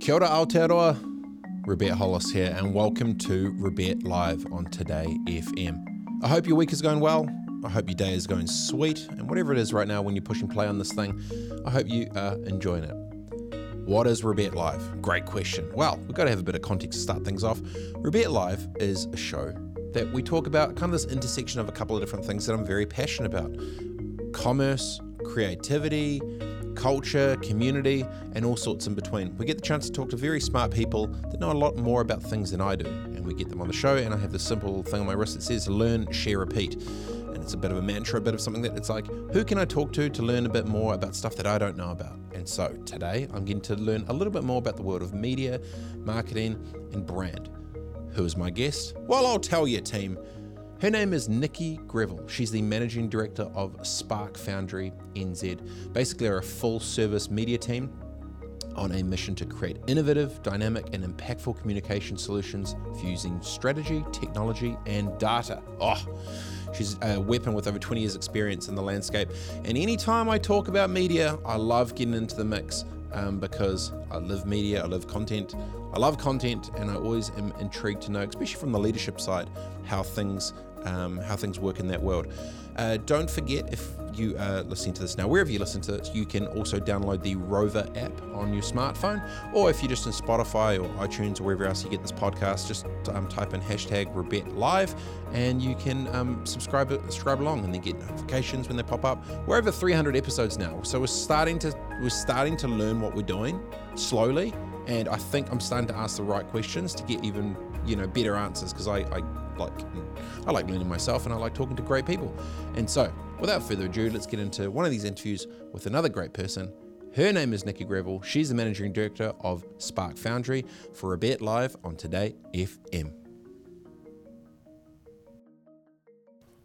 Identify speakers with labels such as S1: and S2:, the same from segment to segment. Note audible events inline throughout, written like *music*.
S1: Kia ora Aotearoa, Robert Hollis here, and welcome to Robert Live on Today FM. I hope your week is going well. I hope your day is going sweet, and whatever it is right now when you're pushing play on this thing, I hope you are enjoying it. What is Robert Live? Great question. Well, we've got to have a bit of context to start things off. Robert Live is a show that we talk about kind of this intersection of a couple of different things that I'm very passionate about commerce, creativity, culture, community, and all sorts in between. We get the chance to talk to very smart people that know a lot more about things than I do, and we get them on the show. And I have this simple thing on my wrist that says learn, share, repeat. And it's a bit of a mantra, a bit of something that it's like, who can I talk to to learn a bit more about stuff that I don't know about? And so today I'm getting to learn a little bit more about the world of media, marketing, and brand. Who is my guest? Well, I'll tell you, team. Her name is Nikki Greville. She's the managing director of Spark Foundry NZ. Basically, they are a full service media team on a mission to create innovative, dynamic, and impactful communication solutions fusing strategy, technology, and data. Oh, she's a weapon with over 20 years' experience in the landscape. And anytime I talk about media, I love getting into the mix um, because I live media, I live content, I love content, and I always am intrigued to know, especially from the leadership side, how things um, how things work in that world. Uh, don't forget if you are listening to this now, wherever you listen to this, you can also download the Rova app on your smartphone, or if you're just in Spotify or iTunes or wherever else you get this podcast, just um, type in hashtag Robert Live, and you can um, subscribe subscribe along and then get notifications when they pop up. We're over 300 episodes now, so we're starting to we're starting to learn what we're doing slowly, and I think I'm starting to ask the right questions to get even you know better answers because I, I like I like learning myself and I like talking to great people. And so, without further ado, let's get into one of these interviews with another great person. Her name is Nikki Greville. She's the managing director of Spark Foundry for Robert Live on Today FM.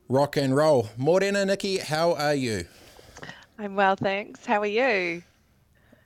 S1: Rock and roll. Morena, Nikki, how are you?
S2: I'm well, thanks. How are you?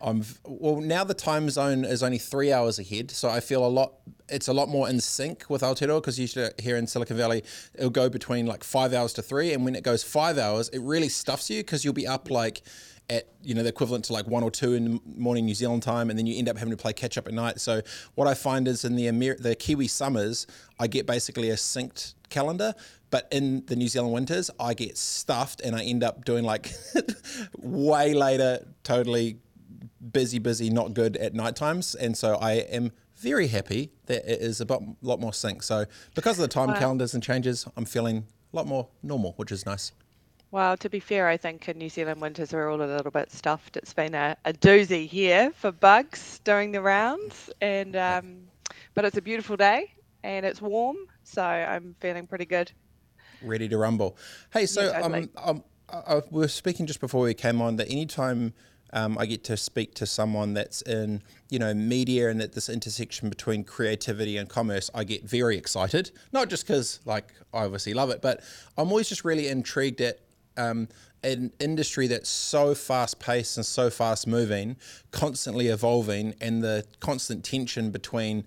S1: I'm well now. The time zone is only three hours ahead, so I feel a lot. It's a lot more in sync with Aotearoa because usually here in Silicon Valley, it'll go between like five hours to three, and when it goes five hours, it really stuffs you because you'll be up like at you know the equivalent to like one or two in the morning New Zealand time, and then you end up having to play catch up at night. So what I find is in the Amer- the Kiwi summers, I get basically a synced calendar, but in the New Zealand winters, I get stuffed, and I end up doing like *laughs* way later, totally busy, busy, not good at night times. And so I am very happy that it is a lot more sync. So because of the time wow. calendars and changes, I'm feeling a lot more normal, which is nice.
S2: Well, to be fair, I think in New Zealand winters we're all a little bit stuffed. It's been a, a doozy here for bugs doing the rounds, and um, but it's a beautiful day and it's warm, so I'm feeling pretty good.
S1: Ready to rumble. Hey, so um, um, I, I, we were speaking just before we came on that anytime um, I get to speak to someone that's in, you know, media and at this intersection between creativity and commerce, I get very excited. Not just because, like, I obviously love it, but I'm always just really intrigued at um, an industry that's so fast paced and so fast moving, constantly evolving, and the constant tension between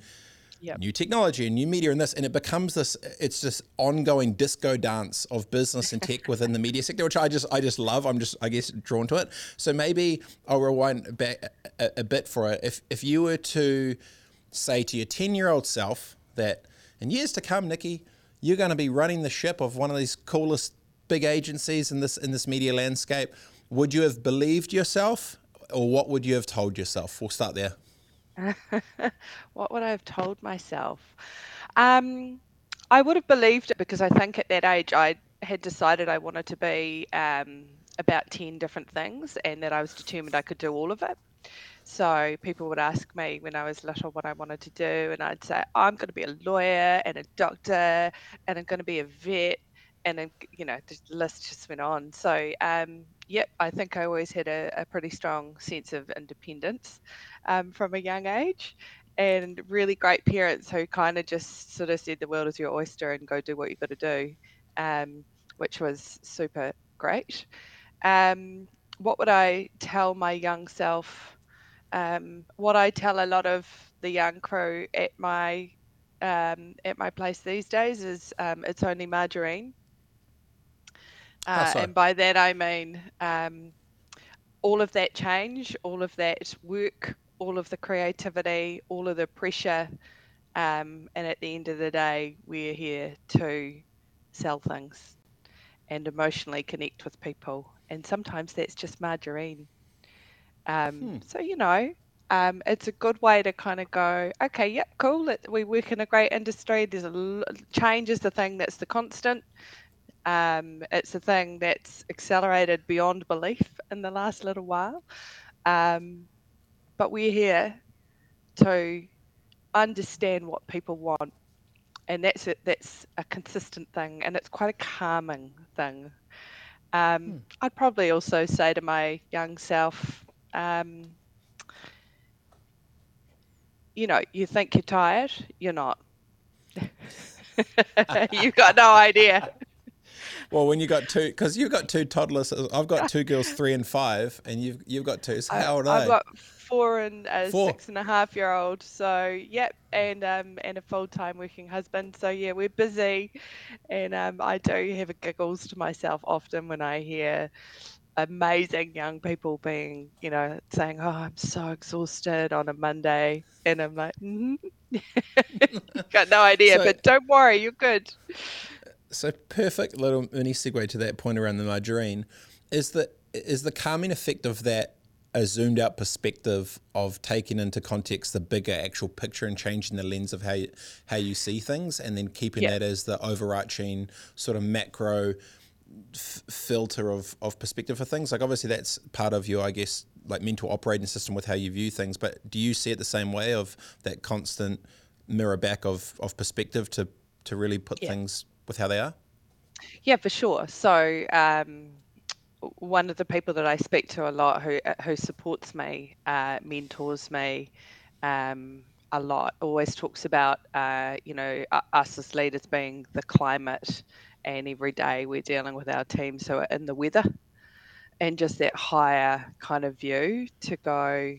S1: yep. new technology and new media and this, and it becomes this. It's this ongoing disco dance of business and tech within the media sector, which I just I just love. I'm just I guess drawn to it. So maybe I'll rewind back a, a bit for it. If if you were to say to your ten year old self that in years to come, Nikki, you're going to be running the ship of one of these coolest big agencies in this in this media landscape, would you have believed yourself, or what would you have told yourself? We'll start there. *laughs*
S2: what would I have told myself? Um, I would have believed it because I think at that age I had decided I wanted to be um, about 10 different things and that I was determined I could do all of it. So people would ask me when I was little what I wanted to do, and I'd say, I'm going to be a lawyer and a doctor, and I'm going to be a vet, and then, you know, the list just went on. So, um, yep, I think I always had a, a pretty strong sense of independence um, from a young age and really great parents who kind of just sort of said the world is your oyster and go do what you've got to do, um, which was super great. Um, what would I tell my young self? Um, what I tell a lot of the young crew at my um, at my place these days is um, it's only margarine. Oh, uh, oh, and by that I mean all of that change, all of that work, all of the creativity, all of the pressure. Um, and at the end of the day, we're here to sell things and emotionally connect with people. And sometimes that's just margarine. Um, hmm. So, you know, um, it's a good way to kind of go, okay, yep, cool. We work in a great industry. There's a change is the thing that's the constant. Um, it's a thing that's accelerated beyond belief in the last little while. Um, but we're here to understand what people want, and that's it. That's a consistent thing, and it's quite a calming thing. Um, hmm. I'd probably also say to my young self, um, you know, you think you're tired, you're not. *laughs* *laughs* You've got no idea.
S1: Well, when you got two, because you've got two toddlers, I've got two girls, three and five, and you've you've got two. So how old are
S2: I've got four and a four. six and a half year old. So yep, and um and a full time working husband. So yeah, we're busy, and um I do have a giggles to myself often when I hear amazing young people being, you know, saying, "Oh, I'm so exhausted on a Monday," and I'm like, mm-hmm. *laughs* "Got no *laughs* idea," so, but don't worry, you're good.
S1: So perfect little mini segue to that point around the margarine is that is the calming effect of that a zoomed out perspective of taking into context the bigger actual picture and changing the lens of how you, how you see things and then keeping yeah. that as the overarching sort of macro f- filter of, of perspective for things like obviously that's part of your i guess like mental operating system with how you view things but do you see it the same way of that constant mirror back of, of perspective to to really put yeah. things with how they are?
S2: Yeah for sure. So um, one of the people that i speak to a lot who who supports me uh, mentors me um, a lot always talks about uh, you know us as leaders being the climate and every day we're dealing with our team. So in the weather and just that higher kind of view to go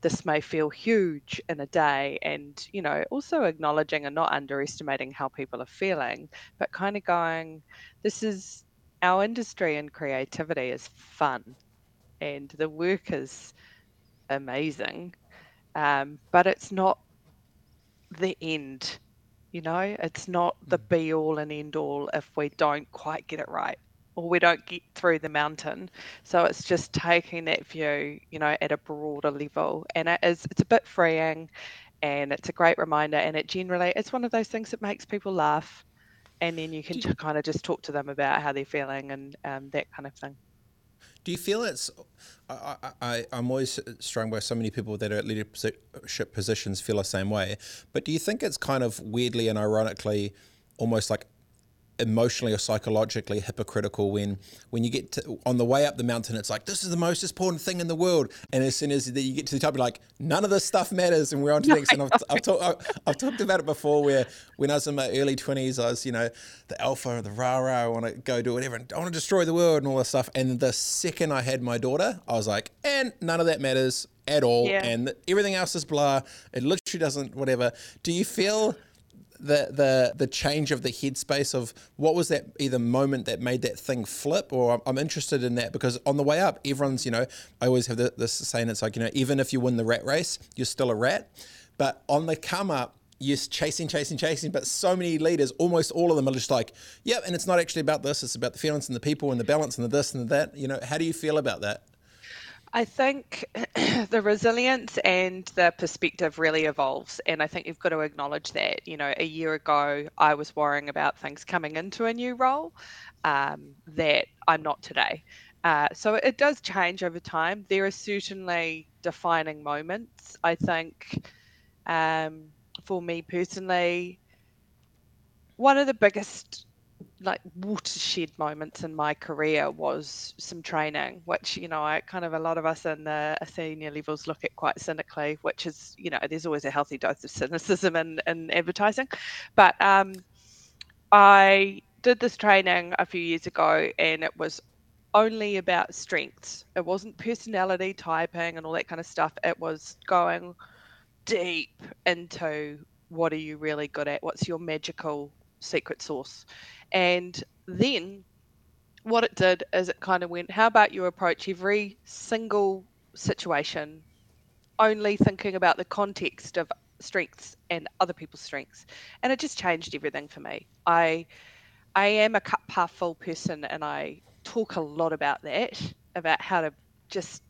S2: this may feel huge in a day and you know also acknowledging and not underestimating how people are feeling but kind of going this is our industry and creativity is fun and the work is amazing um, but it's not the end you know, it's not the mm. be all and end all if we don't quite get it right or we don't get through the mountain. So it's just taking that view, you know, at a broader level. And it is it's a bit freeing and it's a great reminder and it generally it's one of those things that makes people laugh and then you can kind of just talk to them about how they're feeling and um, that kind of thing.
S1: Do you feel it's? I, I, I'm always struck by so many people that are at leadership positions feel the same way. But do you think it's kind of weirdly and ironically, almost like emotionally or psychologically hypocritical when when you get to, on the way up the mountain it's like this is the most important thing in the world. And as soon as you get to the top you're like none of this stuff matters and we're on to *laughs* the next and I've, I've, talk, I've, I've, talked about it before where when I was in my early 20s I was you know the alpha the rah rah I want to go do whatever and I want to destroy the world and all this stuff. And the second I had my daughter I was like and none of that matters at all. Yeah. and everything else is blah. It literally doesn't whatever. Do you feel the the the change of the headspace of what was that either moment that made that thing flip or I'm interested in that because on the way up everyone's you know I always have this saying it's like you know even if you win the rat race you're still a rat but on the come up you're chasing, chasing, chasing, but so many leaders, almost all of them are just like, yep, and it's not actually about this, it's about the feelings and the people and the balance and the this and the that. You know, how do you feel about that?
S2: I think *clears throat* the resilience and the perspective really evolves. And I think you've got to acknowledge that. You know, a year ago, I was worrying about things coming into a new role um, that I'm not today. Uh, so it does change over time. There are certainly defining moments. I think um, for me personally, one of the biggest like watershed moments in my career was some training, which you know I kind of a lot of us in the senior levels look at quite cynically, which is you know there's always a healthy dose of cynicism in, in advertising, but um, I did this training a few years ago, and it was only about strengths. It wasn't personality typing and all that kind of stuff. It was going deep into what are you really good at? What's your magical secret sauce? And then what it did is it kind of went, how about you approach every single situation only thinking about the context of strengths and other people's strengths? And it just changed everything for me. I i am a cup half full person and i talk a lot about that about how to just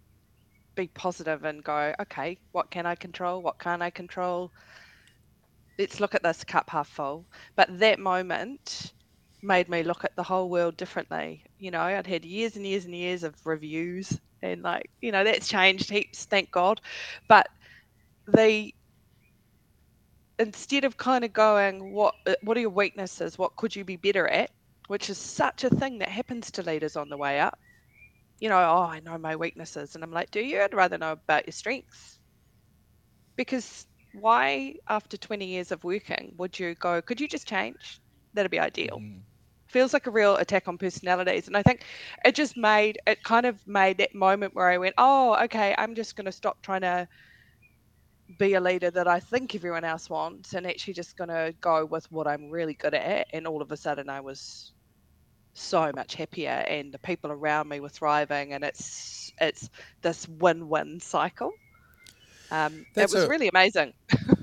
S2: be positive and go okay what can i control? What can't i control let's look at this cup half full. But that moment made me look at the whole world differently. You know i'd had years and years and years of reviews and like you know that's changed heaps thank god. But the instead of kind of going what uh, what are your weaknesses? What could you be better at? which is such a thing that happens to leaders on the way up. You know oh i know my weaknesses. And i'm like do you? I'd rather know about your strengths. Because why after 20 years of working would you go could you just change that'd be ideal mm. feels like a real attack on personalities and i think it just made it kind of made that moment where i went oh okay i'm just going to stop trying to be a leader that I think everyone else wants and actually just going to go with what I'm really good at. And all of a sudden, I was so much happier, and the people around me were thriving, and it's it's this win-win cycle. Um, it was a, really amazing.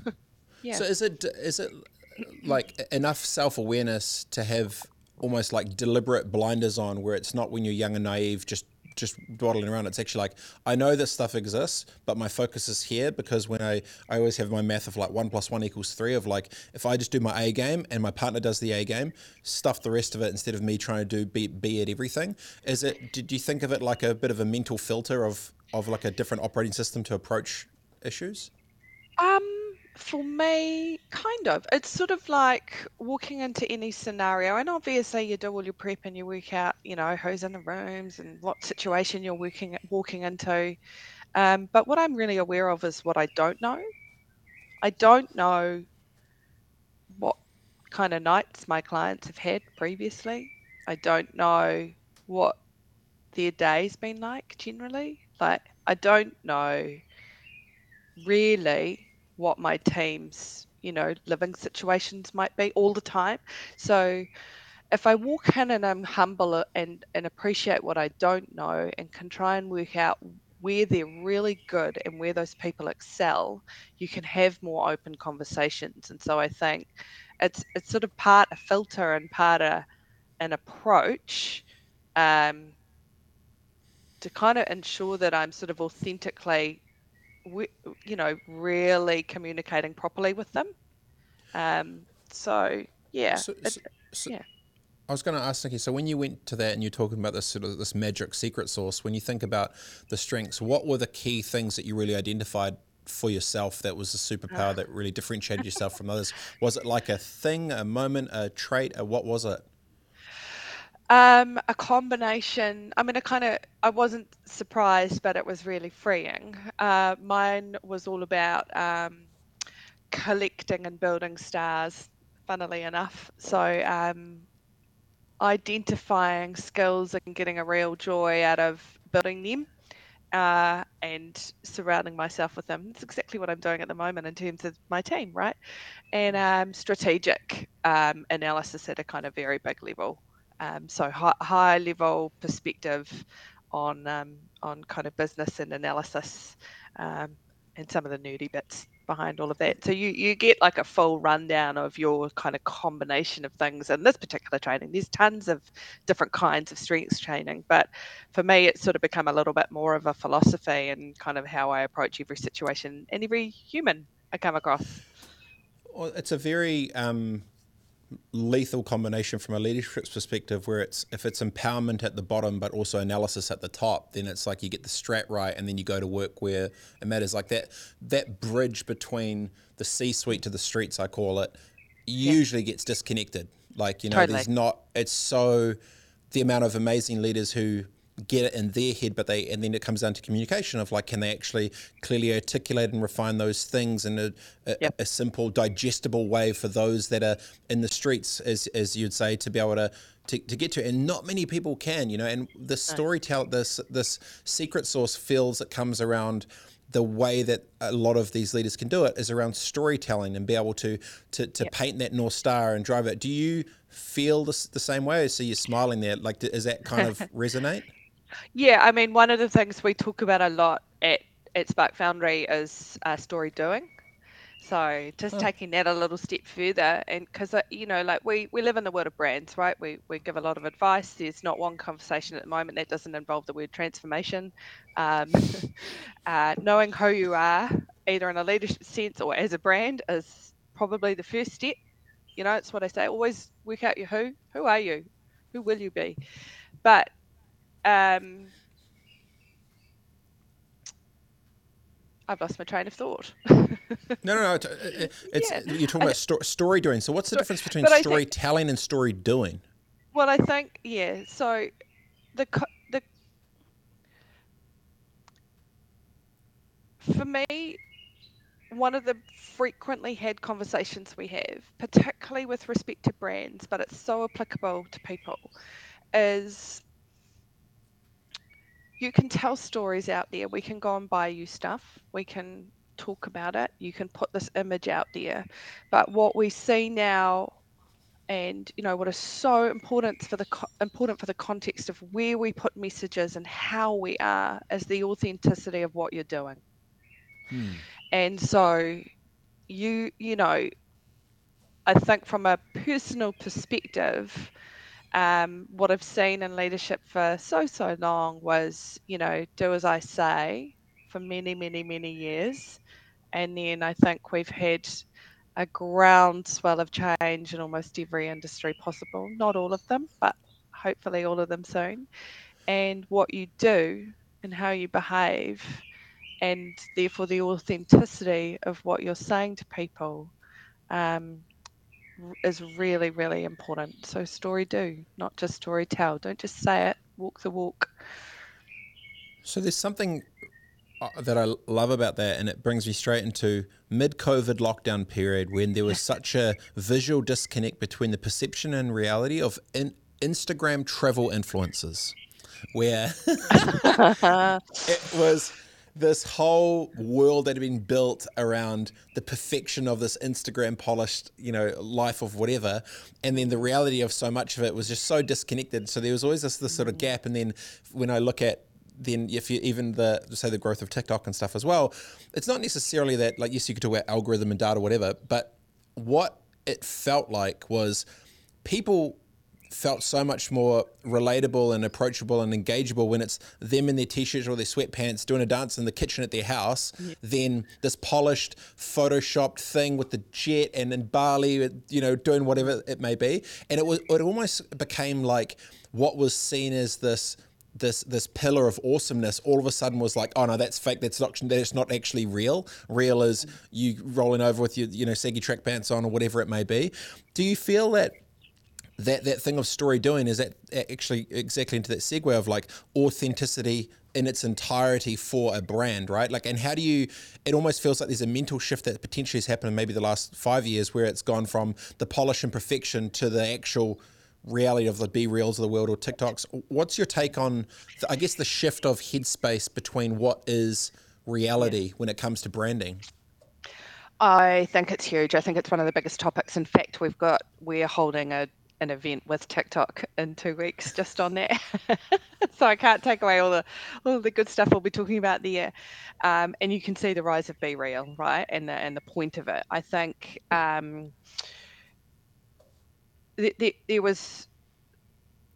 S2: *laughs*
S1: yeah. So is it is it like enough self awareness to have almost like deliberate blinders on, where it's not when you're young and naive, just just dawdling around. It's actually like I know this stuff exists, but my focus is here because when I I always have my math of like one plus one equals three of like if I just do my A game and my partner does the A game, stuff the rest of it instead of me trying to do B, B at everything. Is it? Did you think of it like a bit of a mental filter of of like a different operating system to approach issues?
S2: Um for me, kind of. It's sort of like walking into any scenario, and obviously you do all your prep and you work out, you know, who's in the rooms and what situation you're working walking into. Um, but what I'm really aware of is what I don't know. I don't know what kind of nights my clients have had previously. I don't know what their day's been like generally. Like I don't know really what my team's you know living situations might be all the time. So if i walk in and i'm humble and and appreciate what i don't know and can try and work out where they're really good and where those people excel you can have more open conversations. And so i think it's it's sort of part a filter and part a, an approach um, to kind of ensure that i'm sort of authentically you know, really communicating properly with them. Um, so yeah, so, it, so, yeah.
S1: I was going to ask Nikki. So when you went to that and you're talking about this sort of this magic secret sauce, when you think about the strengths, what were the key things that you really identified for yourself that was a superpower that really differentiated yourself from others? Was it like a thing, a moment, a trait, or what was it?
S2: Um, a combination. I mean, I kind of I wasn't surprised, but it was really freeing. Uh, mine was all about um, collecting and building stars. Funnily enough, so um, identifying skills and getting a real joy out of building them. Uh, and surrounding myself with them. It's exactly what I'm doing at the moment in terms of my team, right? And um, strategic um, analysis at a kind of very big level. Um, so high, high, level perspective on um, on kind of business and analysis um, and some of the nerdy bits behind all of that. So you you get like a full rundown of your kind of combination of things in this particular training. There's tons of different kinds of strengths training, but for me, it's sort of become a little bit more of a philosophy and kind of how I approach every situation and every human I come across.
S1: Well, it's a very um, lethal combination from a leadership's perspective where it's if it's empowerment at the bottom but also analysis at the top then it's like you get the strat right and then you go to work where it matters like that that bridge between the c suite to the streets i call it usually yeah. gets disconnected like you know totally. there's not it's so the amount of amazing leaders who get it in their head, but they and then it comes down to communication of like, can they actually clearly articulate and refine those things in a, a, yep. a simple, digestible way for those that are in the streets, as as you'd say, to be able to to, to get to. And not many people can you know and the storytell this this secret sauce feels it comes around the way that a lot of these leaders can do it is around storytelling and be able to to, to yep. paint that north star and drive it. Do you feel the, the same way? So you're smiling there. Like is that kind of *laughs* resonate
S2: yeah, I mean, one of the things we talk about a lot at at Spark Foundry is uh, story doing. So just oh. taking that a little step further, and because uh, you know, like we we live in the world of brands, right? We we give a lot of advice. There's not one conversation at the moment that doesn't involve the word transformation. Um, *laughs* uh, knowing who you are, either in a leadership sense or as a brand, is probably the first step. You know, it's what I say. Always work out your who. Who are you? Who will you be? But um, I've lost my train of thought.
S1: no, no, no. It's, it's yeah. you're talking about sto- story doing. So, what's the difference between storytelling think, and story doing?
S2: Well, I think yeah. So, the the for me, one of the frequently had conversations we have, particularly with respect to brands, but it's so applicable to people, is you can tell stories out there. We can go and buy you stuff. We can talk about it. You can put this image out there. But what we see now and you know what is so important for the important for the context of where we put messages and how we are is the authenticity of what you're doing. Hmm. And so you you know I think from a personal perspective um, what I've seen in leadership for so, so long was, you know, do as I say for many, many, many years. And then I think we've had a groundswell of change in almost every industry possible. Not all of them, but hopefully all of them soon. And what you do and how you behave, and therefore the authenticity of what you're saying to people. Um, is really, really important. So story do, not just story tell. Don't just say it, walk the walk.
S1: So there's something uh, that I love about that, and it brings me straight into mid COVID lockdown period when there was such a visual disconnect between the perception and reality of in- Instagram travel influencers, where *laughs* *laughs* it was this whole world that had been built around the perfection of this Instagram polished, you know, life of whatever, and then the reality of so much of it was just so disconnected. So there was always this this sort of gap. And then when I look at then if you even the say the growth of TikTok and stuff as well, it's not necessarily that like yes you could talk about algorithm and data whatever, but what it felt like was people felt so much more relatable and approachable and engageable when it's them in their t-shirts or their sweatpants doing a dance in the kitchen at their house yeah. than this polished photoshopped thing with the jet and in Bali you know doing whatever it may be. And it was it almost became like what was seen as this this this pillar of awesomeness all of a sudden was like oh no that's fake. That's not that's not actually real. Real is you rolling over with your you know saggy track pants on or whatever it may be. Do you feel that that that thing of story doing is that actually exactly into that segue of like authenticity in its entirety for a brand, right? Like, and how do you? It almost feels like there's a mental shift that potentially has happened in maybe the last five years, where it's gone from the polish and perfection to the actual reality of the BeReals of the world or TikToks. What's your take on, I guess, the shift of headspace between what is reality when it comes to branding?
S2: I think it's huge. I think it's one of the biggest topics. In fact, we've got we're holding a an event with TikTok in two weeks just on that. *laughs* so I can't take away all the all the good stuff we'll be talking about there. Um, and you can see the rise of BeReal, right? And the and the point of it. I think um, th- th- there was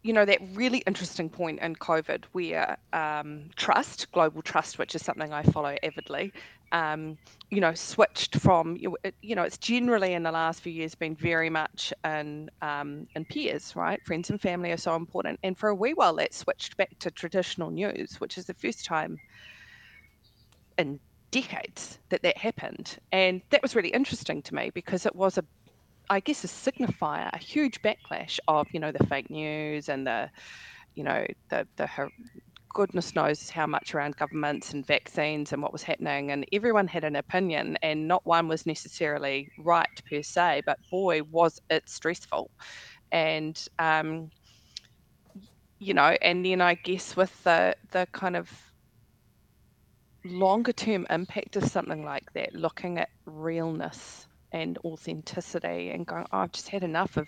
S2: you know, that really interesting point in COVID where um, trust, global trust, which is something I follow avidly, um, you know, switched from, you know, it's generally in the last few years been very much in, um, in peers, right? Friends and family are so important. And for a wee while, that switched back to traditional news, which is the first time in decades that that happened. And that was really interesting to me because it was a I guess, a signifier, a huge backlash of, you know, the fake news and the, you know, the, the goodness knows how much around governments and vaccines and what was happening. And everyone had an opinion, and not one was necessarily right per se, but boy, was it stressful. And, um, you know, and then I guess with the, the kind of longer term impact of something like that, looking at realness and authenticity and going, oh, I've just had enough of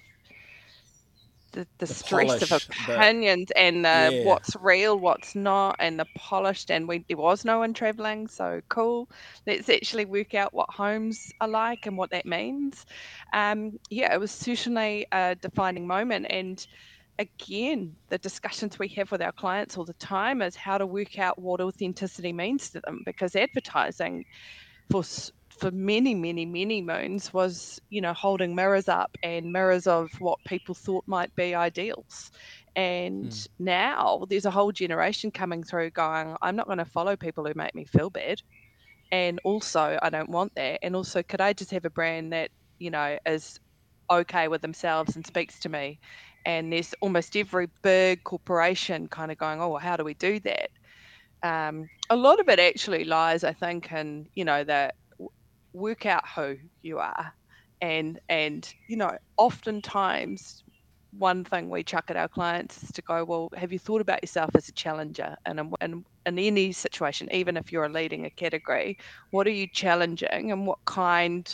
S2: the, the, the stress polish, of opinions the, and the yeah. what's real, what's not, and the polished. And we there was no one traveling, so cool. Let's actually work out what homes are like and what that means. Um, yeah, it was certainly a defining moment. And again, the discussions we have with our clients all the time is how to work out what authenticity means to them because advertising for for many, many, many moons was, you know, holding mirrors up and mirrors of what people thought might be ideals. And mm. now there's a whole generation coming through going, I'm not going to follow people who make me feel bad. And also, I don't want that. And also, could I just have a brand that, you know, is okay with themselves and speaks to me? And there's almost every big corporation kind of going, oh, well, how do we do that? Um, a lot of it actually lies, I think, in, you know, the work out who you are. And and you know oftentimes one thing we chuck at our clients is to go well have you thought about yourself as a challenger and in, in any situation even if you're leading a category? What are you challenging and what kind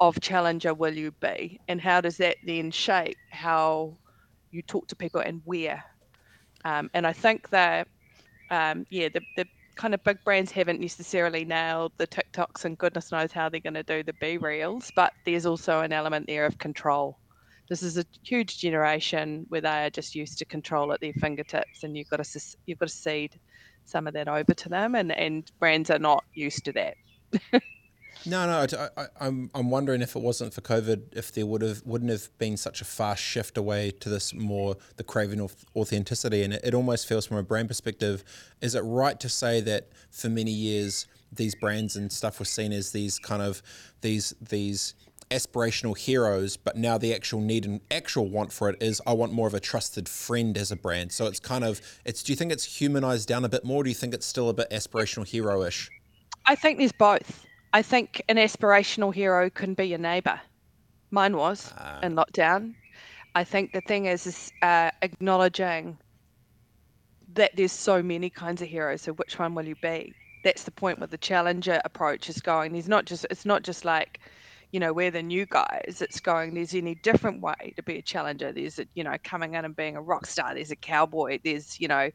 S2: of challenger will you be? And how does that then shape how you talk to people and where? Um, and i think that um, yeah the, the kind of big brands haven't necessarily nailed the TikToks and goodness knows how they're going to do the BeReals, but there's also an element there of control. This is a huge generation where they are just used to control at their fingertips, and you've got to you've got to cede some of that over to them, and and brands are not used to that. *laughs*
S1: No, no, I, am I'm, I'm wondering if it wasn't for COVID, if there would have wouldn't have been such a fast shift away to this more the craving of authenticity, and it, it almost feels from a brand perspective, is it right to say that for many years these brands and stuff were seen as these kind of these these aspirational heroes, but now the actual need and actual want for it is I want more of a trusted friend as a brand. So it's kind of it's. Do you think it's humanized down a bit more? do you think it's still a bit aspirational hero-ish?
S2: I think there's both. I think an aspirational hero can be your neighbor. Mine was uh, in lockdown. I think the thing is, is uh, acknowledging that there's so many kinds of heroes. So which one will you be? That's the point where the challenger approach is going. There's not just it's not just like, you know, we're the new guys. It's going. There's any different way to be a challenger. There's a, you know coming in and being a rock star. There's a cowboy. There's you know,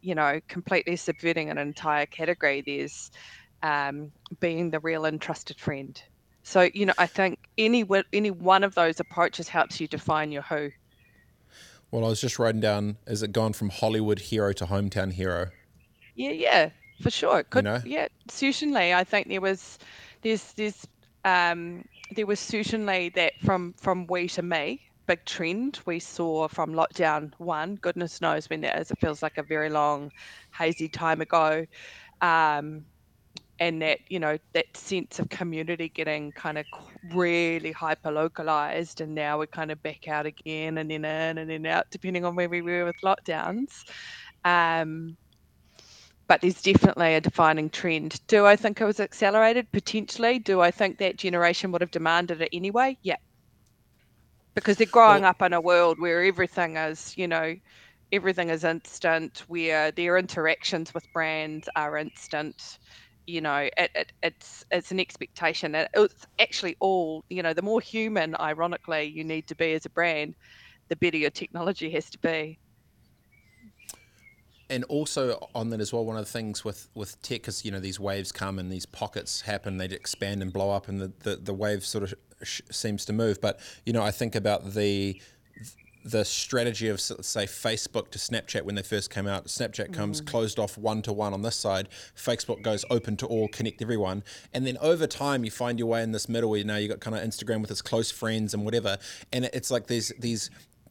S2: you know, completely subverting an entire category. There's um, being the real and trusted friend. So you know, I think any any one of those approaches helps you define your who.
S1: Well, I was just writing down: is it gone from Hollywood hero to hometown hero?
S2: Yeah, yeah, for sure. Could, you know? Yeah, certainly. I think there was, there's, there's, um, there was certainly that from from we to me big trend we saw from lockdown one. Goodness knows when that is. It feels like a very long, hazy time ago. Um, and that you know that sense of community getting kind of really hyper localized and now we're kind of back out again and then in and then out depending on where we were with lockdowns. Um, but there's definitely a defining trend. Do i think it was accelerated? Potentially. Do i think that generation would have demanded it anyway? Yeah. Because they're growing well, up in a world where everything is you know everything is instant where their interactions with brands are instant you know it, it, it's it's an expectation it, it's actually all you know the more human ironically you need to be as a brand the better your technology has to be.
S1: And also on that as well one of the things with with tech is you know these waves come and these pockets happen they expand and blow up and the the, the wave sort of sh- seems to move. But you know i think about the the strategy of say Facebook to Snapchat when they first came out. Snapchat comes mm. closed off one to one on this side. Facebook goes open to all, connect everyone, and then over time you find your way in this middle where you now you got kind of Instagram with its close friends and whatever, and it's like these these.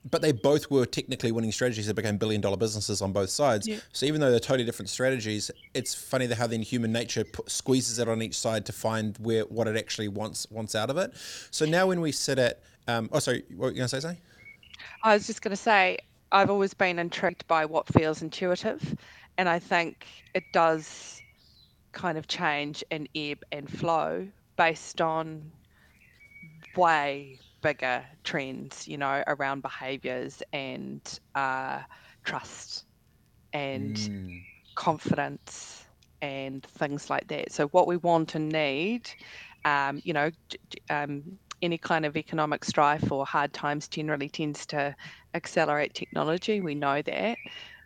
S1: But they both were technically winning strategies that became billion dollar businesses on both sides. So even though they're totally different strategies, it's funny how then human nature squeezes it on each side to find where what it actually wants wants out of it. So now when we sit at, um, oh sorry, what were you gonna say? Say?
S2: I was just going to say, I've always been intrigued by what feels intuitive, and I think it does kind of change and ebb and flow based on way bigger trends, you know, around behaviors and uh, trust and mm. confidence and things like that. So, what we want and need, um, you know, um, any kind of economic strife or hard times generally tends to accelerate technology. We know that.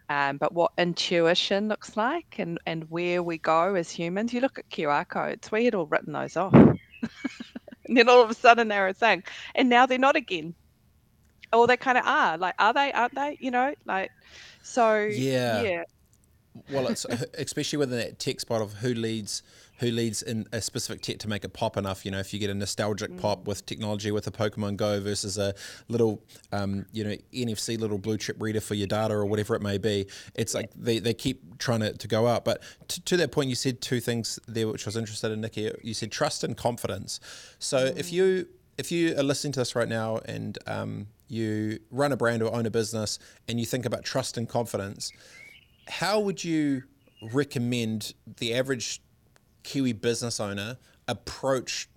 S2: Um, but what intuition looks like and, and where we go as humans, you look at QR codes, we had all written those off. *laughs* and then all of a sudden they're a thing. And now they're not again. Or they kind of are. Like, are they? Aren't they? You know, like, so
S1: yeah.
S2: yeah.
S1: Well, it's *laughs* especially within that tech spot of who leads who leads in a specific tech to make it pop enough. You know, if you get a nostalgic mm. pop with technology with a Pokemon Go versus a little, um, you know, NFC little blue chip reader for your data or whatever it may be, it's like they, they keep trying to, to go up. But to, to that point, you said two things there, which I was interested in, Nikki. You said trust and confidence. So mm. if you if you are listening to this right now and um, you run a brand or own a business and you think about trust and confidence, how would you recommend the average Kiwi business owner approach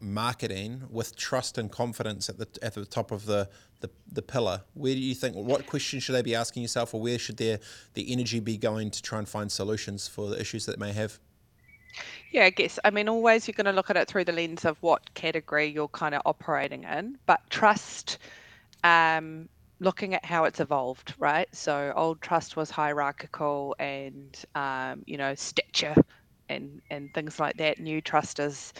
S1: marketing with trust and confidence at the at the top of the, the, the pillar? Where do you think what questions should they be asking yourself or where should their the energy be going to try and find solutions for the issues that they may have?
S2: Yeah, I guess. I mean, always you're going to look at it through the lens of what category you're kind of operating in, but trust, um, looking at how it's evolved, right? So old trust was hierarchical and, um, you know, stature and and things like that. New trust is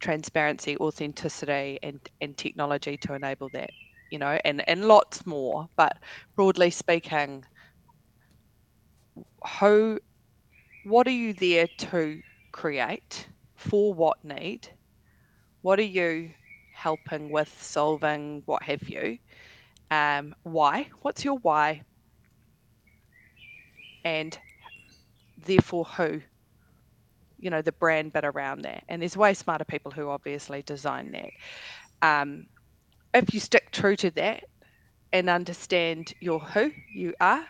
S2: transparency, authenticity, and and technology to enable that. You know, and and lots more. But broadly speaking, how what are you there to create for what need? What are you helping with solving? What have you? Um, why? What's your why? And therefore, who? You know the brand bit around that and there's way smarter people who obviously design that. Um, if you stick true to that and understand your who you are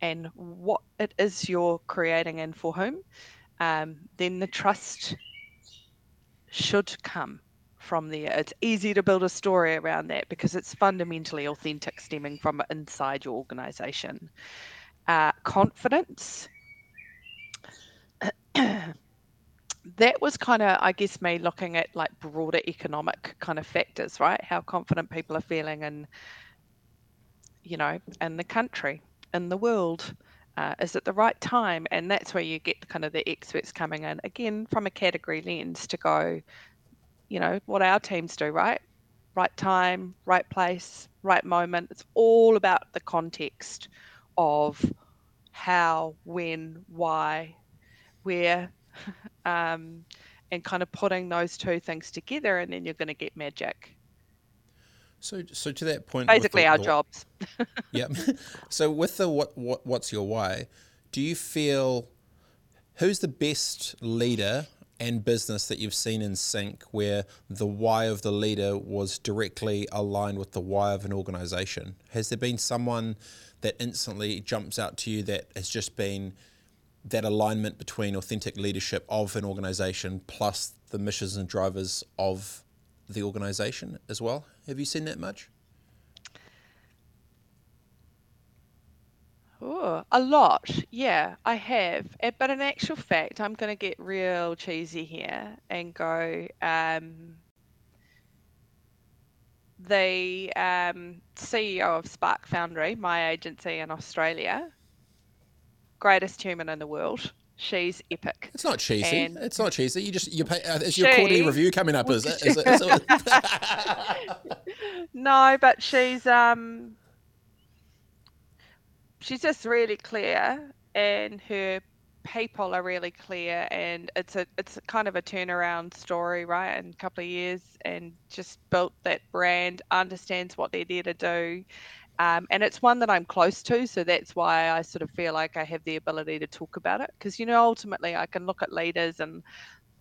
S2: and what it is you're creating and for whom um, then the trust should come from there. It's easy to build a story around that because it's fundamentally authentic stemming from inside your organization. Uh, confidence *clears throat* *coughs* that was kind of, I guess, me looking at like broader economic kind of factors, right? How confident people are feeling in, you know, in the country, in the world. Uh, is it the right time? And that's where you get kind of the experts coming in again from a category lens to go, you know, what our teams do, right? Right time, right place, right moment. It's all about the context of how, when, why, where, *laughs* um, and kind of putting those two things together, and then you're going to get magic.
S1: So, so to that point,
S2: basically
S1: the,
S2: our
S1: the,
S2: jobs. *laughs*
S1: yeah. So with the what, what what's your why? Do you feel who's the best leader and business that you've seen in sync where the why of the leader was directly aligned with the why of an organization? Has there been someone that instantly jumps out to you that has just been that alignment between authentic leadership of an organization plus the missions and drivers of the organization as well. Have you seen that much?
S2: Oh, a lot. Yeah, I have. Eh, but in actual fact, I'm going to get real cheesy here and go. Um, the um, CEO of Spark Foundry, my agency in Australia, greatest human in the world. She's epic.
S1: It's not cheesy. And it's not cheesy. You just you pay. Uh, is your quarterly review coming up? Is it? Is it, is
S2: it *laughs* no, but she's um she's just really clear, and her people are really clear, and it's a it's a kind of a turnaround story, right? In a couple of years, and just built that brand, understands what they're there to do, um, and it's one that I'm close to, so that's why I sort of feel like I have the ability to talk about it. Because you know, ultimately, I can look at leaders and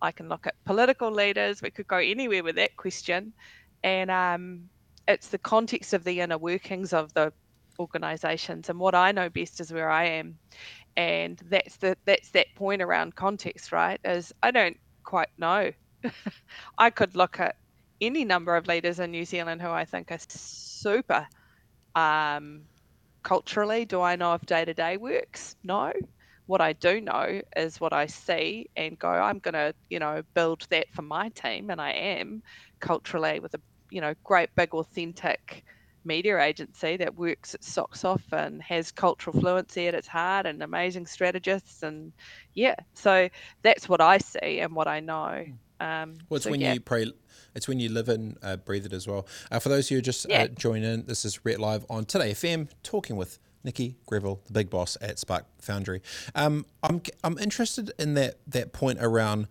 S2: I can look at political leaders. We could go anywhere with that question, and um, it's the context of the inner workings of the organisations. And what I know best is where I am, and that's the that's that point around context, right? Is I don't quite know. *laughs* I could look at any number of leaders in New Zealand who I think are super um, culturally, do I know if day to day works? No. What I do know is what I see and go, I'm going to, you know, build that for my team. And I am culturally with a you know, great big authentic media agency that works its socks off and has cultural fluency at its heart and amazing strategists and yeah so that's what i see and what i know
S1: hmm. Um, well it's so, when yeah. you pray it's when you live and uh, breathe it as well uh, for those who are just uh, yeah. uh, join in this is Ret live on today fm talking with Nikki Greville, the big boss at Spark Foundry. Um, I'm I'm interested in that that point around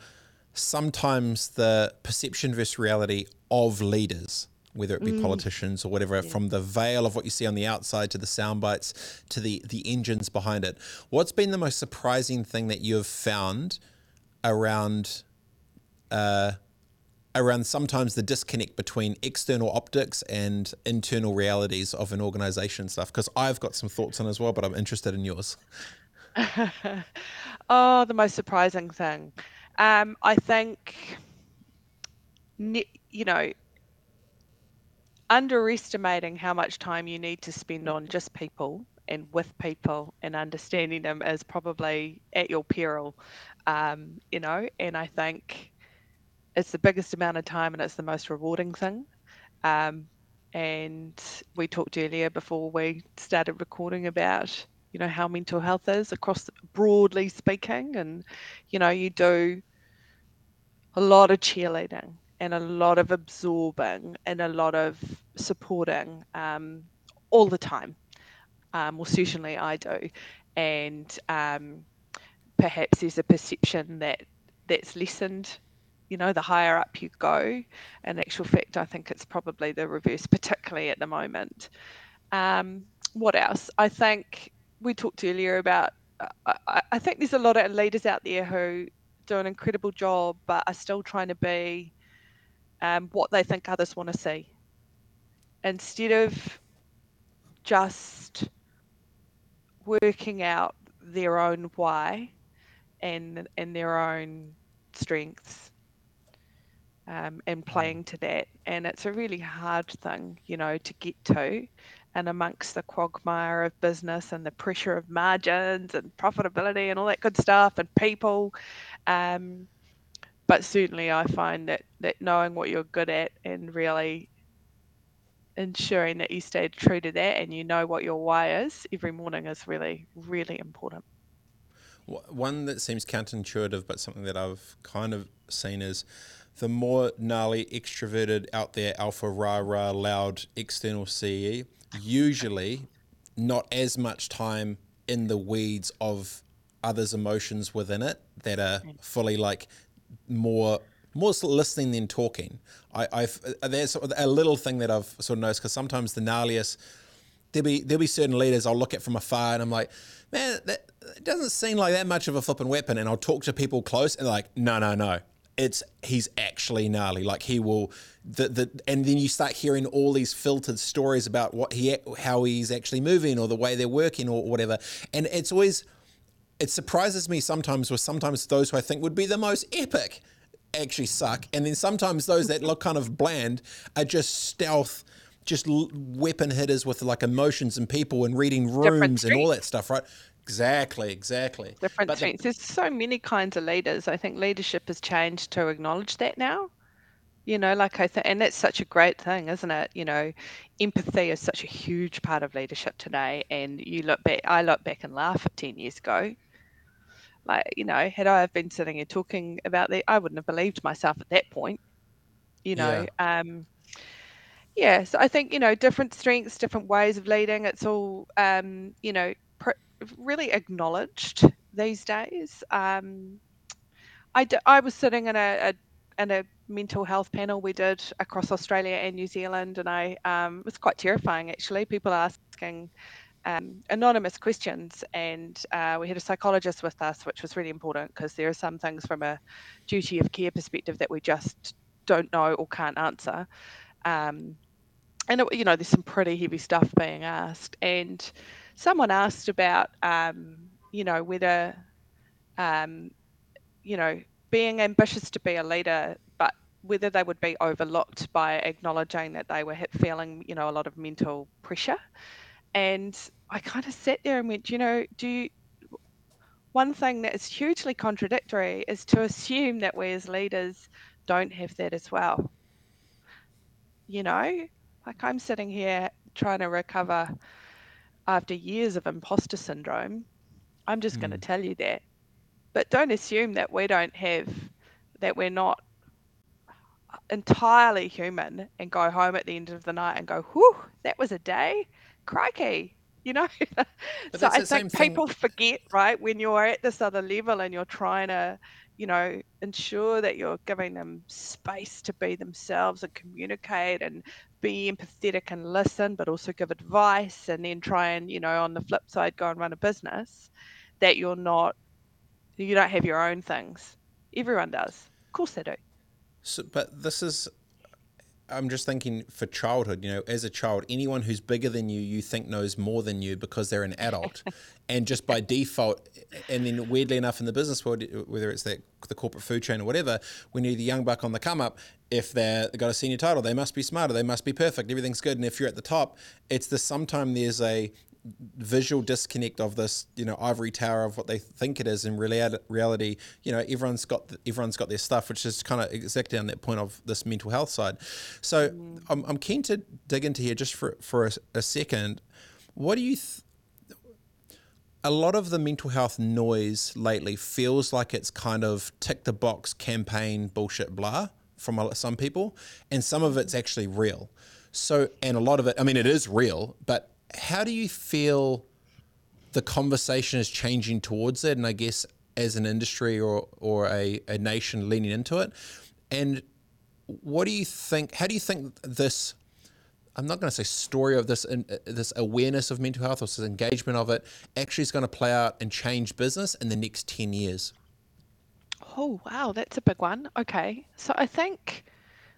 S1: sometimes the perception versus reality of leaders whether it be mm. politicians or whatever, yeah. from the veil of what you see on the outside to the sound bites to the the engines behind it. What's been the most surprising thing that you have found around uh, around sometimes the disconnect between external optics and internal realities of an organization stuff? Because I've got some thoughts on as well, but I'm interested in yours. *laughs*
S2: oh, the most surprising thing. Um, I think, you know, underestimating how much time you need to spend on just people and with people and understanding them is probably at your peril, um, you know. And I think it's the biggest amount of time and it's the most rewarding thing. Um, and we talked earlier before we started recording about you know how mental health is across broadly speaking and you know you do a lot of cheerleading and a lot of absorbing and a lot of supporting um, all the time. Um, well, certainly I do. And um, perhaps there's a perception that that's lessened, you know, the higher up you go. In actual fact, I think it's probably the reverse, particularly at the moment. Um, what else? I think we talked earlier about, uh, I, I think there's a lot of leaders out there who do an incredible job, but are still trying to be um, what they think others want to see instead of just working out their own why and and their own strengths um, and playing to that. And it's a really hard thing you know to get to and amongst the quagmire of business and the pressure of margins and profitability and all that good stuff and people. Um, but certainly I find that that knowing what you're good at and really ensuring that you stay true to that and you know what your why is every morning is really really important.
S1: One that seems counterintuitive, but something that I've kind of seen is the more gnarly, extroverted, out there, alpha, rah, rah, loud external CE, usually not as much time in the weeds of others' emotions within it that are mm. fully like more more listening than talking. I, I've there's a little thing that I've sort of noticed because sometimes the gnarliest there'll be there'll be certain leaders I'll look at from afar and I'm like, man, that it doesn't seem like that much of a flipping weapon. And I'll talk to people close and like, no, no, no. It's he's actually gnarly. Like he will the the and then you start hearing all these filtered stories about what he how he's actually moving or the way they're working or whatever. And it's always it surprises me sometimes with sometimes those who I think would be the most epic actually suck, and then sometimes those that look kind of bland are just stealth, just weapon hitters with like emotions and people and reading rooms and all that stuff, right? Exactly, exactly.
S2: Different but strengths. The, There's so many kinds of leaders. I think leadership has changed to acknowledge that now. You know, like I think, and that's such a great thing, isn't it? You know, empathy is such a huge part of leadership today. And you look back, I look back and laugh at 10 years ago like, you know, had I have been sitting here talking about that, I wouldn't have believed myself at that point. You know, yeah. um, yeah. So I think you know, different strengths, different ways of leading. It's all um, you know, really acknowledged these days. Um, I, d- I was sitting in a, a in a mental health panel we did across Australia and New Zealand, and I um, it was quite terrifying actually. People asking um, anonymous questions, and uh, we had a psychologist with us, which was really important because there are some things from a duty of care perspective that we just don't know or can't answer. Um, and it, you know, there's some pretty heavy stuff being asked, and someone asked about, um, you know, whether, um, you know, being ambitious to be a leader, but whether they would be overlooked by acknowledging that they were feeling, you know, a lot of mental pressure. And I kind of sat there and went, you know, do you, one thing that is hugely contradictory is to assume that we as leaders don't have that as well. you know, like I'm sitting here trying to recover after years of imposter syndrome. I'm just mm. going to tell you that. But don't assume that we don't have, that we're not entirely human and go home at the end of the night and go, whew, that was a day. Crikey. *laughs* You know? so I think people forget, right, when you're at this other level and you're trying to, you know, ensure that you're giving them space to be themselves and communicate and be empathetic and listen, but also give advice and then try and, you know, on the flip side, go and run a business, that you're not, you don't have your own things. Everyone does. Of course they do.
S1: So, but this is, I'm just thinking for childhood, you know, as a child, anyone who's bigger than you, you think knows more than you because they're an adult. *laughs* and just by default, and then weirdly enough, in the business world, whether it's that the corporate food chain or whatever, when you're the young buck on the come up, if they've got a senior title, they must be smarter, they must be perfect, everything's good. And if you're at the top, it's the sometimes there's a visual disconnect of this, you know, ivory tower of what they think it is in reality. You know, everyone's got everyone's got their stuff, which is kind of exactly on that point of this mental health side. So mm. I'm, I'm keen to dig into here just for for a, a second. What do you? Th- a lot of the mental health noise lately feels like it's kind of tick the box campaign bullshit blah from some people, and some of it's actually real. So, and a lot of it, I mean, it is real, but how do you feel the conversation is changing towards it? And I guess as an industry or or a, a nation leaning into it, and what do you think? How do you think this? I'm not going to say story of this this awareness of mental health or this engagement of it actually is going to play out and change business in the next ten years.
S2: Oh wow, that's a big one. Okay, so I think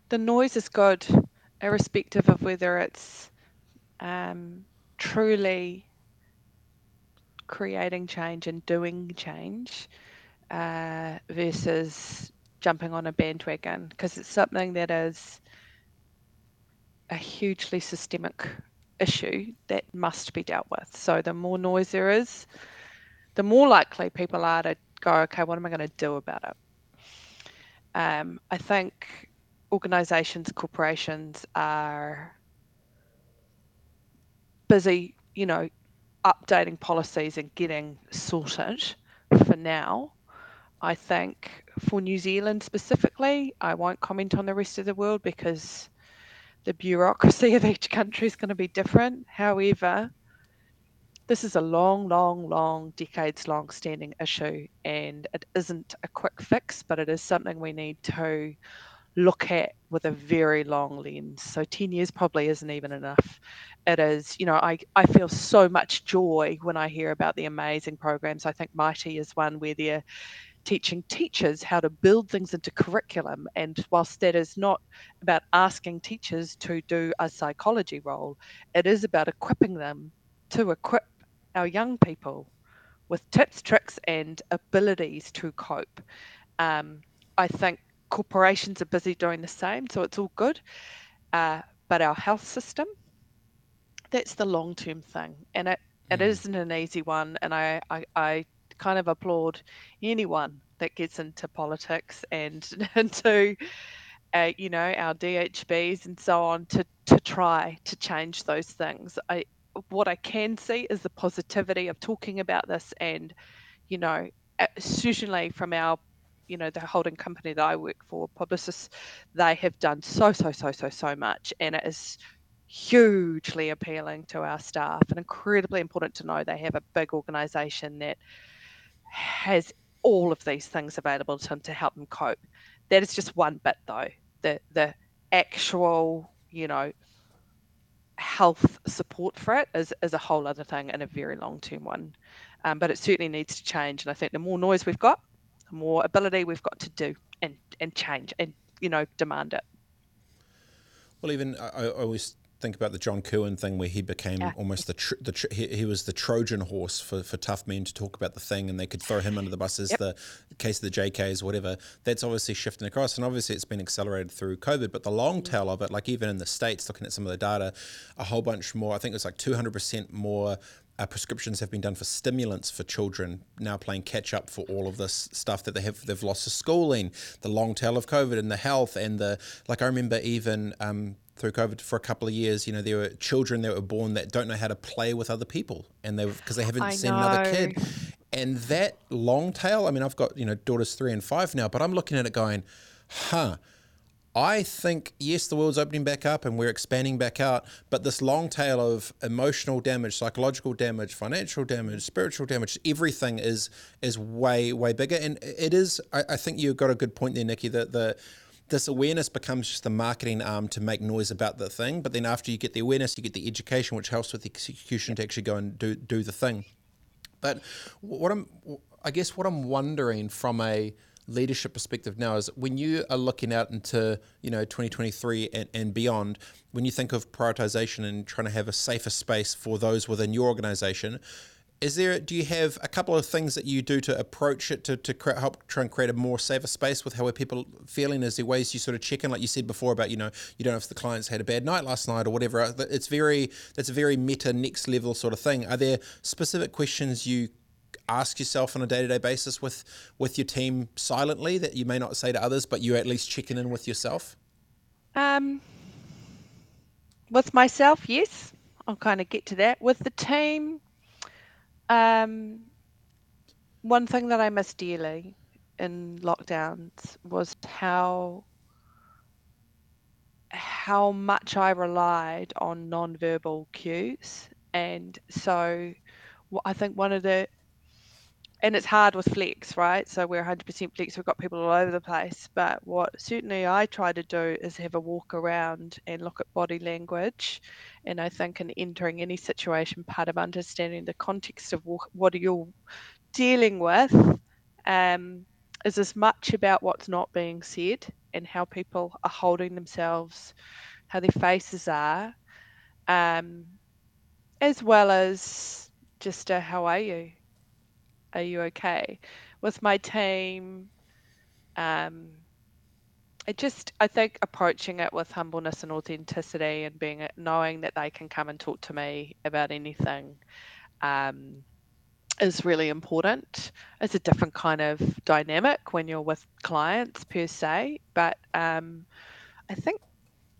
S2: the noise is good, irrespective of whether it's um, truly creating change and doing change uh, versus jumping on a bandwagon because it's something that is a hugely systemic issue that must be dealt with. So the more noise there is, the more likely people are to go, okay, what am I going to do about it? Um, I think organizations, corporations are busy, you know, updating policies and getting sorted for now. I think for New Zealand specifically, I won't comment on the rest of the world because the bureaucracy *laughs* of each country is going to be different. However, this is a long, long, long, decades long standing issue, and it isn't a quick fix, but it is something we need to look at with a very long lens. So 10 years probably isn't even enough. It is, you know, I, I feel so much joy when I hear about the amazing programs. I think Mitey is one where they're teaching teachers how to build things into curriculum. And whilst that is not about asking teachers to do a psychology role, it is about equipping them to equip our young people with tips, tricks, and abilities to cope. Um, I think corporations are busy doing the same, so it's all good. Uh, but our health system, that's the long term thing. And it, mm. it isn't an easy one. And I, I, I kind of applaud anyone that gets into politics and *laughs* into uh, you know our DHBs and so on to to try to change those things. I what I can see is the positivity of talking about this and you know certainly from our you know the holding company that I work for, Publicis, they have done so so so so so much, and it is hugely appealing to our staff and incredibly important to know they have a big organisation that has all of these things available to them to help them cope. That is just one bit though. The the actual you know health support for it is, is a whole other thing and a very long term one. Um, but it certainly needs to change. And I think the more noise we've got, the more ability we've got to do and and change and you know demand it.
S1: Well, even I, I always think about the John Kirwan thing where he became yeah. almost the tr- the tr- he, he, was the Trojan horse for, for tough men to talk about the thing, and they could throw him under the bus as yep. the case of the JKs, whatever. That's obviously shifting across, and obviously it's been accelerated through COVID. But the long mm. tail of it, like even in the states, looking at some of the data, a whole bunch more. I think it's like two hundred percent more uh, prescriptions have been done for stimulants for children now playing catch up for all of this stuff that they have they've lost to schooling the long tail of covid and the health and the like i remember even um, through COVID for a couple of years. You know, there were children that were born that don't know how to play with other people, and they because they haven't
S2: I
S1: seen another kid. And that long tail. I mean, I've got you know daughters three and five now, but I'm looking at it going, huh. I think yes, the world's opening back up and we're expanding back out, but this long tail of emotional damage, psychological damage, financial damage, spiritual damage, everything is is way way bigger. And it is. I, I think you've got a good point there, Nikki. That the this awareness becomes just the marketing arm to make noise about the thing. But then after you get the awareness, you get the education, which helps with the execution to actually go and do do the thing. But what I'm, I guess, what I'm wondering from a leadership perspective now is when you are looking out into you know 2023 and, and beyond when you think of prioritization and trying to have a safer space for those within your organization is there do you have a couple of things that you do to approach it to, to cre- help try and create a more safer space with how are people feeling? Is there ways you sort of check in like you said before about you know you don't know if the clients had a bad night last night or whatever it's very that's a very meta next level sort of thing. Are there specific questions you ask yourself on a day-to-day basis with with your team silently that you may not say to others but you're at least checking in with yourself?
S2: Um, with myself, yes, I'll kind of get to that. With the team, um, one thing that I missed dearly in lockdowns was how how much I relied on non-verbal cues, and so I think one of the and it's hard with flex, right? So we're 100% flex. We've got people all over the place. But what certainly I try to do is have a walk around and look at body language. And I think in entering any situation, part of understanding the context of wh- what you're dealing with um, is as much about what's not being said and how people are holding themselves, how their faces are, um, as well as just a how are you? Are you okay? With my team um it just i think approaching it with humbleness and authenticity and being knowing that they can come and talk to me about anything um is really important. It's a different kind of dynamic when you're with clients per se but um i think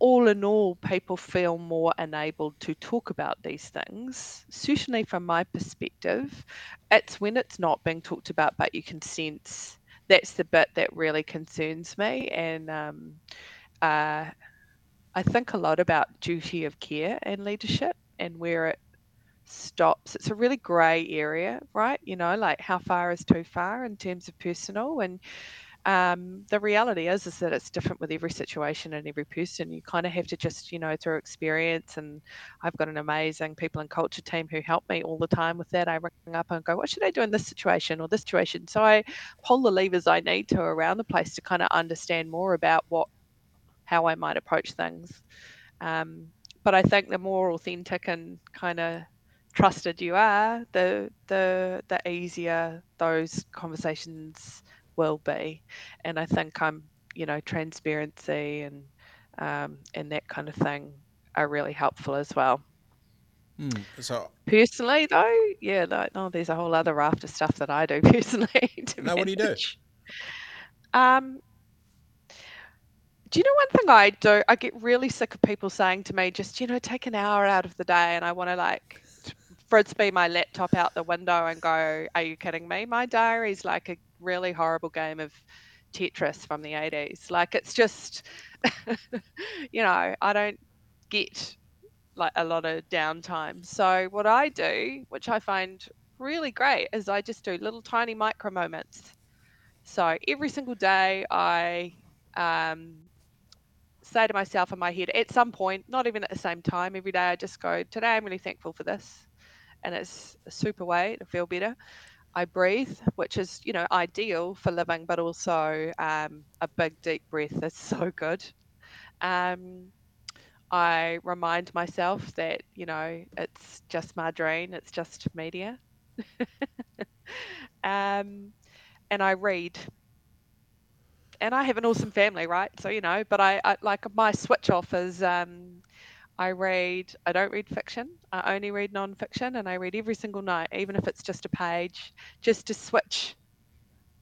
S2: all in all, people feel more enabled to talk about these things. Certainly, from my perspective, it's when it's not being talked about, but you can sense that's the bit that really concerns me. And um, uh, I think a lot about duty of care and leadership and where it stops. It's a really grey area, right? You know, like how far is too far in terms of personal and um, the reality is is that it's different with every situation and every person. You kind of have to just, you know, through experience. And I've got an amazing people and culture team who help me all the time with that. I ring up and go, what should I do in this situation or this situation? So I pull the levers I need to around the place to kind of understand more about what, how I might approach things. Um, but I think the more authentic and kind of trusted you are, the the the easier those conversations will be. And I think I'm, you know, transparency and um, and that kind of thing are really helpful as well.
S1: Hmm. So
S2: personally, though, yeah, like, oh, there's a whole other raft of stuff that I do *laughs* personally. *laughs* To
S1: now, what do you do?
S2: Um, do you know one thing I do? I get really sick of people saying to me, just you know, take an hour out of the day, and I want to like frisbee my laptop out the window and go, "Are you kidding me? My diary's like a really horrible game of Tetris from the 80s. Like it's just, *laughs* you know, I don't get like a lot of downtime. So what I do, which I find really great, is I just do little tiny micro moments. So every single day I um, say to myself in my head at some point, not even at the same time every day, I just go, today I'm really thankful for this. And it's a super way to feel better. I breathe, which is, you know, ideal for living, but also um, a big deep breath is *laughs* so good. Um, I remind myself that, you know, it's just my margarine, it's just media. *laughs* um, and I read. And I have an awesome family, right? So, you know, but I, I like my switch off is um, I read, I don't read fiction. I only read non-fiction and I read every single night, even if it's just a page, just to switch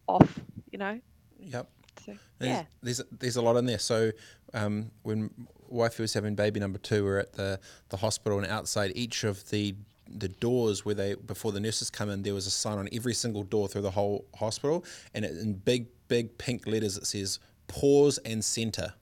S2: off, you know?
S1: Yep.
S2: So,
S1: there's,
S2: yeah.
S1: There's, there's a lot in there. So um, when wife was having baby number two, we we're at the the hospital, and outside each of the the doors where they before the nurses come in, there was a sign on every single door through the whole hospital, and it, in big big pink letters it says pause and center.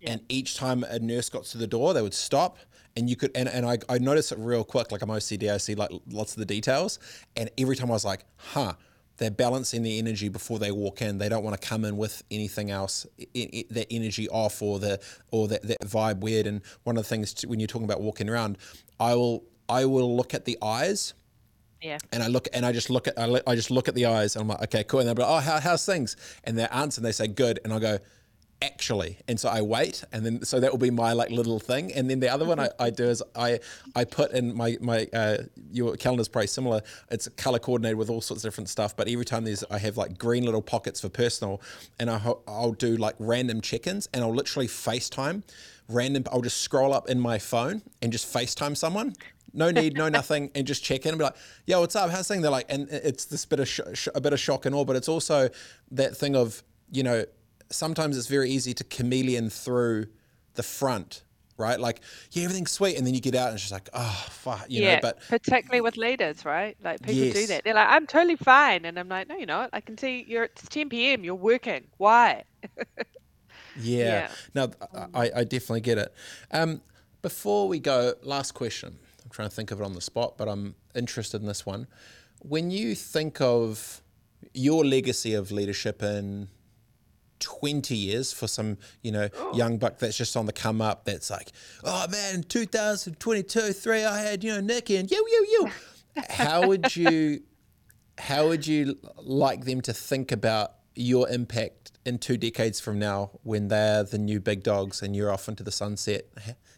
S1: Yeah. And each time a nurse got to the door, they would stop and you could and, and I, I noticed it real quick like i'm ocd i see like lots of the details and every time i was like huh they're balancing the energy before they walk in they don't want to come in with anything else that energy off or the or that, that vibe weird and one of the things to, when you're talking about walking around i will i will look at the eyes
S2: yeah.
S1: And I look and I just look at I, I just look at the eyes and I'm like, okay, cool. And they're like, oh, how, how's things? And they answer and they say good, and I go, actually. And so i wait and then so that will be my like little thing. And then the other one I, I do is i i put in my my uh your calendar's probably similar. It's color coordinated with all sorts of different stuff but every time there's i have like green little pockets for personal and I, i'll do like random check-ins and i'll literally facetime random i'll just scroll up in my phone and just facetime someone. No need, no *laughs* nothing, and just check in and be like, "Yo, what's up? How's things?" They're like, and it's this bit of sh- sh- a bit of shock and all, but it's also that thing of you know sometimes it's very easy to chameleon through the front right? Like, yeah, everything's sweet, and then you get out and it's just like, oh, fuck, you
S2: yeah,
S1: know. But
S2: particularly with leaders, right? Like people
S1: yes.
S2: do that. They're like, I'm totally fine, and I'm like, no, you're not. I can see you're it's 10 p.m. You're working. Why? *laughs*
S1: yeah. yeah. No, I, I definitely get it. Um, before we go, last question. I'm trying to think of it on the spot, but I'm interested in this one. When you think of your legacy of leadership in 20 years for some, you know, oh. young buck that's just on the come up that's like, oh man, 2022, three, I had, you know, Nick and you, you, you. how would you, how would you like them to think about your impact in two decades from now when they're the new big dogs and you're off into the sunset,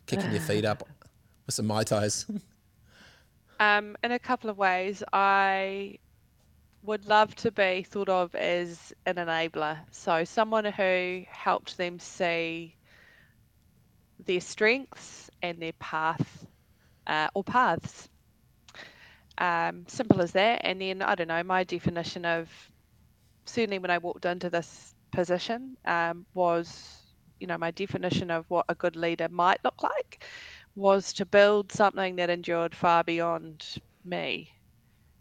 S1: kicking your feet up with some Mai Tais? *laughs*
S2: Um, in a couple of ways, I would love to be thought of as an enabler. So, someone who helped them see their strengths and their path uh, or paths. Um, simple as that. And then, I don't know, my definition of certainly when I walked into this position um, was, you know, my definition of what a good leader might look like was to build something that endured far beyond me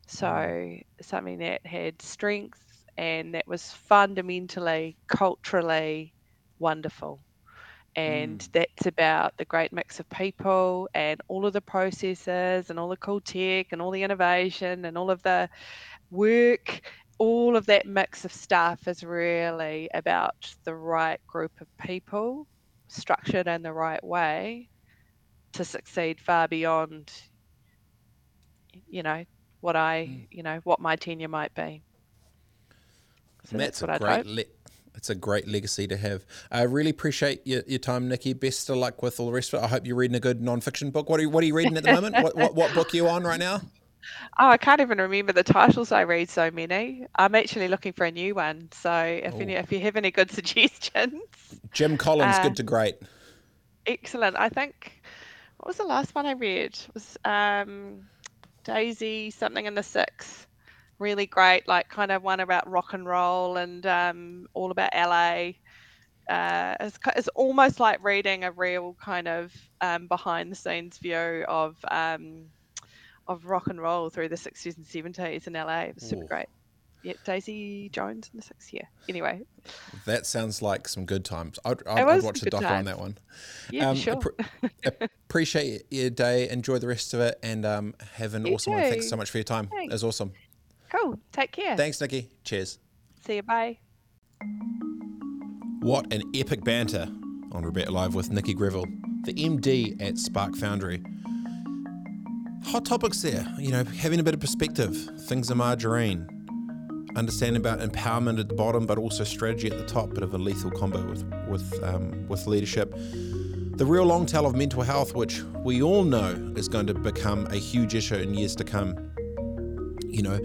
S2: so something that had strength and that was fundamentally, culturally wonderful. And mm. that's about the great mix of people and all of the processes and all the cool tech and all the innovation and all of the work. All of that mix of stuff is really about the right group of people, structured in the right way to succeed far beyond, you know, what I, mm. you know, what my tenure might be.
S1: So that's, that's a great. Le- it's a great legacy to have. I really appreciate your, your time, Nikki. Best of luck with all the rest of it. I hope you're reading a good non-fiction book. What are you, what are you reading at the moment? what, what, what book are you on right now? *laughs*
S2: Oh, I can't even remember the titles. I read so many. I'm actually looking for a new one. So if any, if you have any good *laughs* suggestions,
S1: Jim Collins, uh, good to great.
S2: Excellent. I think what was the last one I read? It was um, Daisy something in the six. Really great, like kind of one about rock and roll and um, all about LA. Uh, it's, it's almost like reading a real kind of um, behind the scenes view of um, of rock and roll through the 60s and 70s in LA. It was super Ooh. great. Yeah, Daisy Jones in the sixth year. Anyway,
S1: that sounds like some good times. I'd, I'd, I'd watch the doc on that one.
S2: Yeah, um, sure. *laughs*
S1: appreciate your day. Enjoy the rest of it, and um, have an you awesome too. one. Thanks so much for your time. Thanks. It was awesome.
S2: Cool. Take care.
S1: Thanks, Nikki. Cheers.
S2: See you. Bye.
S1: What an epic banter on Rebet Live with Nikki Greville, the MD at Spark Foundry hot topics there. You know, having a bit of perspective, things are margarine, understanding about empowerment at the bottom, but also strategy at the top. Bit of a lethal combo with with um, with leadership. The real long tail of mental health, which we all know is going to become a huge issue in years to come. You know,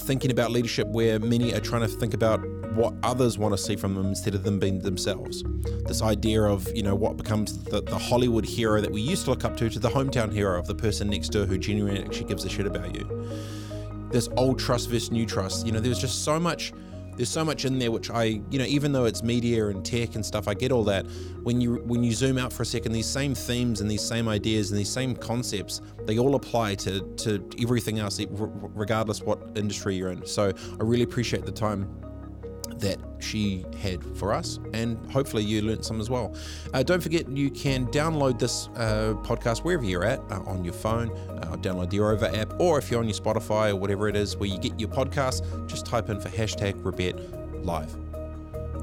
S1: thinking about leadership where many are trying to think about what others want to see from them instead of them being themselves. This idea of, you know, what becomes the, the Hollywood hero that we used to look up to to the hometown hero of the person next door who genuinely actually gives a shit about you this old trust versus new trust. You know, there was just so much there's so much in there which I, you know, even though it's media and tech and stuff, I get all that. When you when you zoom out for a second, these same themes and these same ideas and these same concepts, they all apply to to everything else, regardless what industry you're in. So I really appreciate the time that she had for us, and hopefully you learnt some as well. Uh, don't forget, you can download this uh, podcast wherever you're at uh, on your phone. Uh, download the Rova app, or if you're on your Spotify or whatever it is where you get your podcast, just type in for hashtag Rebet Live.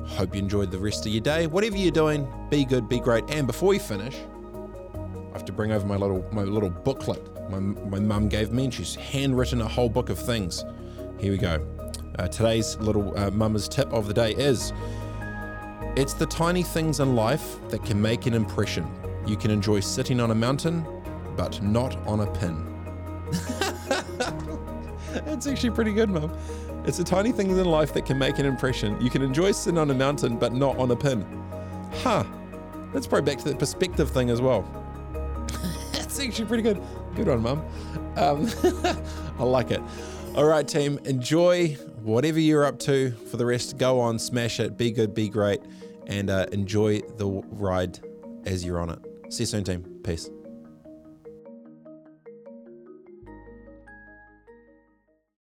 S1: Hope you enjoyed the rest of your day. Whatever you're doing, be good, be great. And before we finish, I have to bring over my little my little booklet my my mum gave me, and she's handwritten a whole book of things. Here we go. Uh, today's little uh, mama's tip of the day is it's the tiny things in life that can make an impression. You can enjoy sitting on a mountain, but not on a pin. *laughs* That's actually pretty good, mum. It's the tiny things in life that can make an impression. You can enjoy sitting on a mountain, but not on a pin. Huh. Let's probably back to the perspective thing as well. *laughs* That's actually pretty good. Good one, mum. Um, *laughs* I like it. All right, team, enjoy whatever you're up to for the rest. Go on, smash it, be good, be great, and uh, enjoy the ride as you're on it. See you soon, team. Peace.